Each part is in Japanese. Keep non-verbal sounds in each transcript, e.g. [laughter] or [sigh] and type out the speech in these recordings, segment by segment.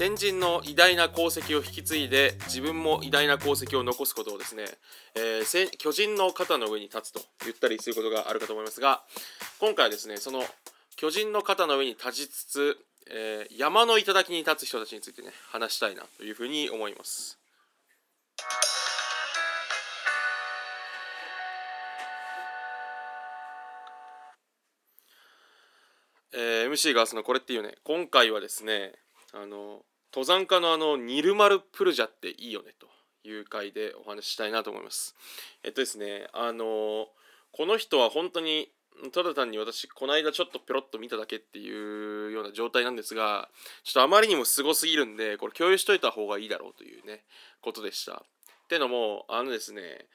先人の偉大な功績を引き継いで自分も偉大な功績を残すことをですね、えー、巨人の肩の上に立つと言ったりすることがあるかと思いますが今回はですねその巨人の肩の上に立ちつつ、えー、山の頂に立つ人たちについてね話したいなというふうに思います。MC がそのこれっていうね今回はですねあの登山家のあのニルマル・プルジャっていいよねという回でお話ししたいなと思います。えっとですねあのこの人は本当にただ単に私この間ちょっとペロッと見ただけっていうような状態なんですがちょっとあまりにもすごすぎるんでこれ共有しといた方がいいだろうというねことでした。ってのもあのですね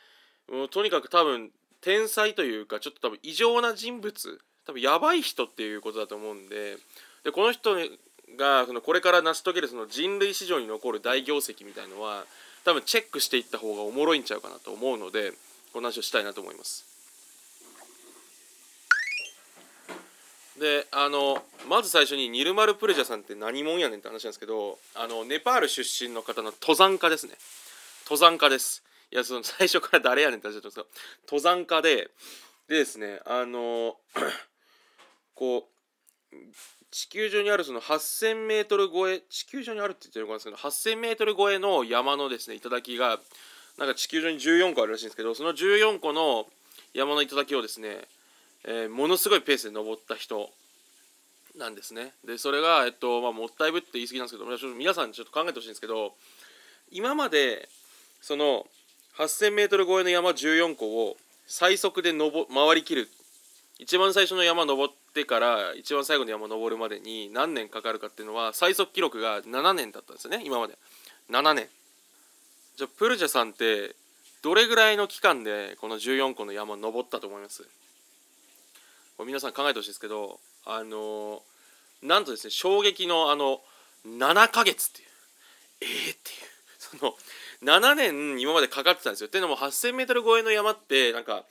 もうとにかく多分天才というかちょっと多分異常な人物多分やばい人っていうことだと思うんででこの人がそのこれから成し遂げるその人類史上に残る大業績みたいのは多分チェックしていった方がおもろいんちゃうかなと思うのでこの話をしたいなと思います。であのまず最初にニルマル・プレジャさんって何者やねんって話なんですけどあのネパール出身の方の登山家ですね登山家ですいやその最初から誰やねんって話だったんですけど登山家ででですねあのこう地球上にあるその 8000m 超え地球上にあるって言ってるのかんですけど 8000m 超えの山のですね頂がなんか地球上に14個あるらしいんですけどその14個の山の頂をですね、えー、ものすごいペースで登った人なんですね。でそれが、えっとまあ、もったいぶって言い過ぎなんですけど皆さんちょっと考えてほしいんですけど今までその 8000m 超えの山14個を最速で登回りきる一番最初の山登ってから一番最後の山登るまでに何年かかるかっていうのは最速記録が7年だったんですよね今まで。7年。じゃあプルジャさんってどれぐらいの期間でこの14個の山登ったと思います？これ皆さん考えてほしいですけどあのなんとですね衝撃のあの7ヶ月っていう。えー、っていう。その7年今までかかってたんですよ。っていうのも 8000m 超えの山ってなんか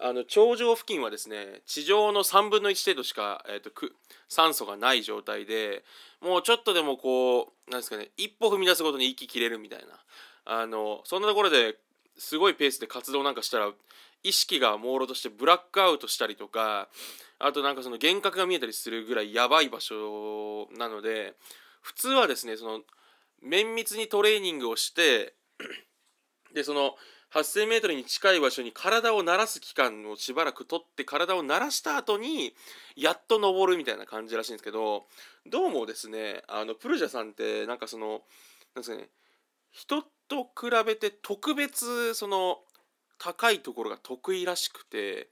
あの頂上付近はですね地上の3分の1程度しか、えーと、酸素がない状態でもうちょっとでもこうなんですかね一歩踏み出すごとに息切れるみたいな。あのそんなところですごいペースで活動なんかしたら意識が朦朧としてブラックアウトしたりとかあとなんかその幻覚が見えたりするぐらいやばい場所なので普通はですねその綿密にトレーニングをしてでその 8,000m に近い場所に体を慣らす期間をしばらくとって体を慣らした後にやっと登るみたいな感じらしいんですけどどうもですねあのプルジャさんってなんかそのなんですかね人と比べて特別その高いところが得意らしくて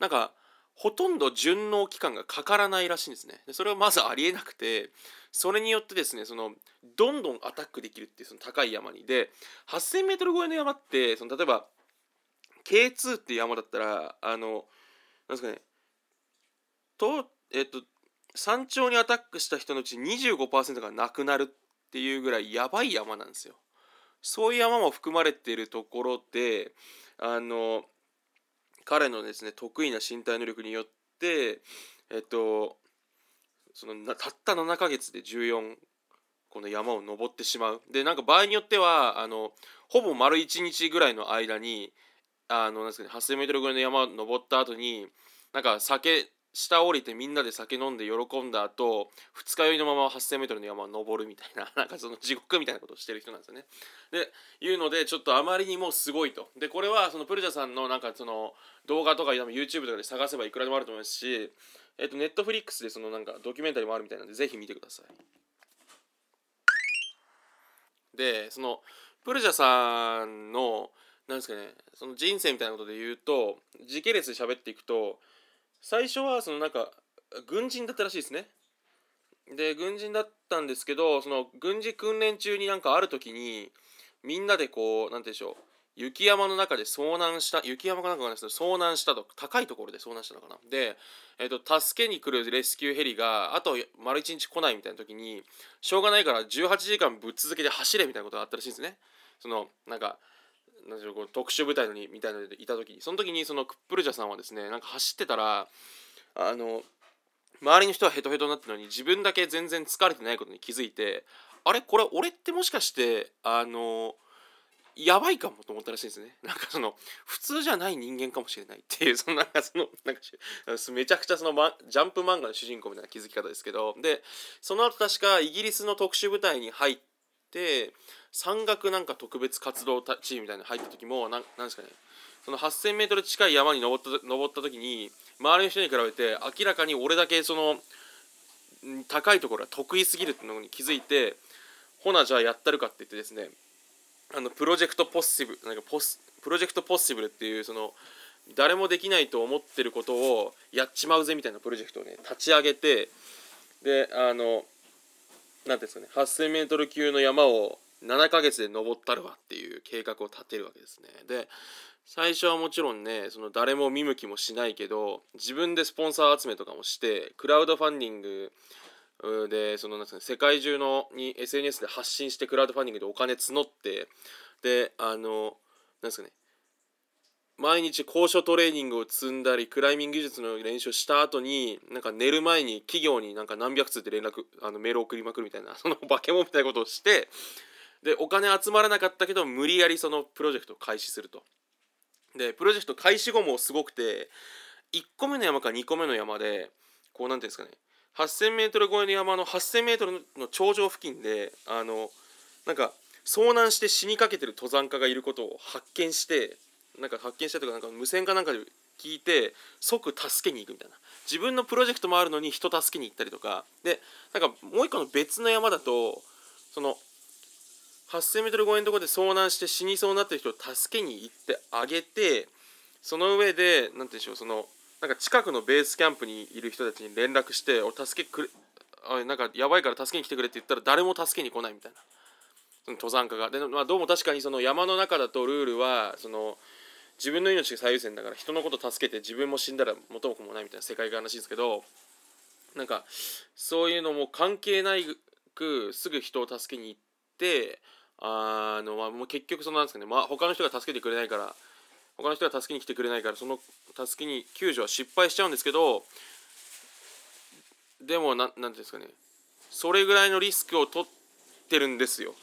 なんかほとんど順応期間がかからないらしいんですねでそれはまずありえなくてそれによってですねそのどんどんアタックできるっていうその高い山にで 8,000m 超えの山ってその例えば K2 っていう山だったらあのなんですかねとえっと山頂にアタックした人のうち25%がなくなるっていうぐらいやばい山なんですよ。そういう山も含まれているところであの彼のですね得意な身体能力によってえっとそのたった7ヶ月で14この山を登ってしまう。でなんか場合によってはあのほぼ丸1日ぐらいの間にあのなんですか、ね、8,000m ぐらいの山を登った後になんか酒下降りてみんなで酒飲んで喜んだ後二日酔いのまま 8,000m の山を登るみたいな [laughs] なんかその地獄みたいなことをしてる人なんですよね。でいうのでちょっとあまりにもすごいと。でこれはそのプルジャさんのなんかその動画とか YouTube とかで探せばいくらでもあると思いますしえっと、ネットフリックスでそのなんかドキュメンタリーもあるみたいなんで、ぜひ見てください。で、その、プルジャさんの、なんですかね、その人生みたいなことで言うと、時系列で喋っていくと、最初はそのなんか、軍人だったらしいですね。で、軍人だったんですけど、その軍事訓練中になんかある時に、みんなでこう、なんて言うんでしょう、雪山の中で遭難した雪山かなんかなんですけど遭難したと高いところで遭難したのかなで、えーと、助けに来るレスキューヘリがあと丸一日来ないみたいな時にしょうがないから18時間ぶっ続けて走れみたいなことがあったらしいんですねそのなんかなんでしょうこう特殊部隊のにみたいなのでいた時にその時にそのクップルジャさんはですねなんか走ってたらあの周りの人はヘトヘトになってるのに自分だけ全然疲れてないことに気づいてあれこれ俺ってもしかしてあのやばいかもと思ったらしいんですね。[laughs] なんかその普通じゃない人間かもしれないっていう [laughs] そのなんかそのなんかめちゃくちゃその、ま、ジャンプ漫画の主人公みたいな気づき方ですけどでその後確かイギリスの特殊部隊に入って山岳なんか特別活動チームみたいな入った時もなんなんですかね。その 8,000m 近い山に登った登った時に周りの人に比べて明らかに俺だけその高いところが得意すぎるっていうのに気づいてほなじゃあやったるかって言ってですねあのプロジェクトポッシブなんかポスプロジェクトポッシブルっていうその誰もできないと思ってることをやっちまうぜみたいなプロジェクトをね立ち上げてであの何ていうんですかね 8,000m 級の山を7ヶ月で登ったるわっていう計画を立てるわけですね。で最初はもちろんねその誰も見向きもしないけど自分でスポンサー集めとかもしてクラウドファンディングでそのなんですか、ね、世界中のに SNS で発信してクラウドファンディングでお金募ってであのなんですかね毎日高所トレーニングを積んだりクライミング技術の練習をした後になんか寝る前に企業になんか何百通って連絡あのメールを送りまくるみたいな [laughs] その化け物みたいなことをしてでお金集まらなかったけど無理やりそのプロジェクトを開始すると。でプロジェクト開始後もすごくて1個目の山か2個目の山でこう何ていうんですかね 8,000m 超えの山の 8,000m の頂上付近であのなんか遭難して死にかけてる登山家がいることを発見してなんか発見したとかなんか無線かなんかで聞いて即助けに行くみたいな。自分のプロジェクトもあるのに人助けに行ったりとか。でなんかもう一個の別の山だとその 8,000m 超えのところで遭難して死にそうになってる人を助けに行ってあげてその上で何て言うんでしょうそのなんか近くのベースキャンプにいる人たちに連絡して「お助けくれあなんかやばいから助けに来てくれ」って言ったら誰も助けに来ないみたいな。登山家が。で、まあ、どうも確かにその山の中だとルールはその自分の命が最優先だから人のこと助けて自分も死んだら元も子もないみたいな世界観らしいんですけどなんかそういうのも関係ないくすぐ人を助けに行ってあの、まあ、もう結局そのなんですかね、まあ、他の人が助けてくれないから他の人が助けに来てくれないからその助けに救助は失敗しちゃうんですけどでも何ていうんですかね。それぐらいのリスクを取ってるんですよ。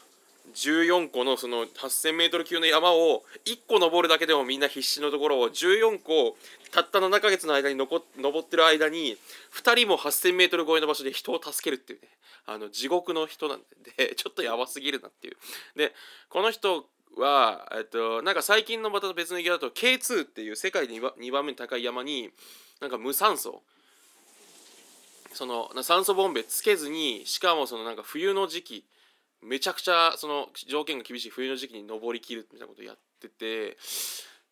14個のその 8,000m 級の山を1個登るだけでもみんな必死のところを14個たった7ヶ月の間に残登ってる間に2人も 8,000m 超えの場所で人を助けるっていうね。あの地獄の人なんでちょっとやばすぎるなっていう。でこの人は、えっと、なんか最近のまた別の意見だと K2 っていう世界で 2, 2番目に高い山になんか無酸素その酸素ボンベつけずにしかもそのなんか冬の時期めちゃくちゃその条件が厳しい冬の時期に登りきるみたいなことをやってて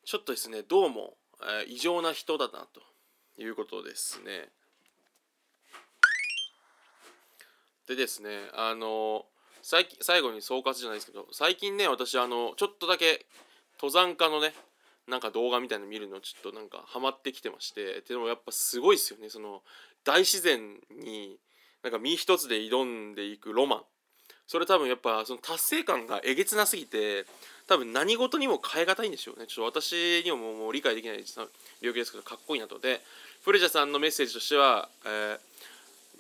ちょっとですねどうも、えー、異常な人だなということですね。でですねあの最最後に総括じゃないですけど最近ね私あのちょっとだけ登山家のねなんか動画みたいなの見るのちょっとなんかハマってきてましてでもやっぱすごいですよねその大自然になんか身一つで挑んでいくロマンそれ多分やっぱその達成感がえげつなすぎて多分何事にも変え難いんでしょうね。ちょっと私にはもう理解できない病気ですけどかっこいいなと。でフレジャさんのメッセージとしては、えー、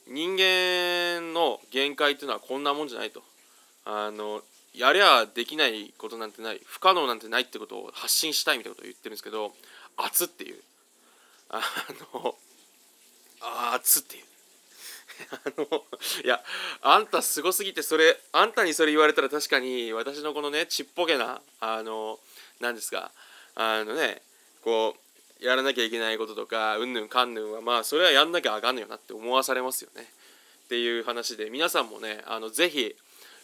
人間の限界っていうのはこんなもんじゃないと。あのやりゃできないことなんてない不可能なんてないってことを発信したいみたいなことを言ってるんですけど熱っていう。あの熱っていう。あのいやあんたすごすぎてそれあんたにそれ言われたら確かに私のこのねちっぽけなあの何ですかあのねこうやらなきゃいけないこととかうんぬんかんぬんはまあそれはやんなきゃあかんのよなって思わされますよね。っていう話で皆さんもねあのぜひ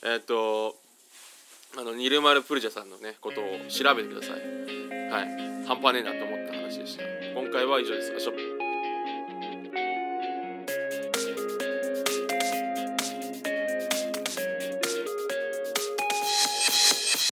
えっ、ー、とあのニルマル・プルジャさんのねことを調べてください。はい。半端ねえなと思った話でした。今回は以上です。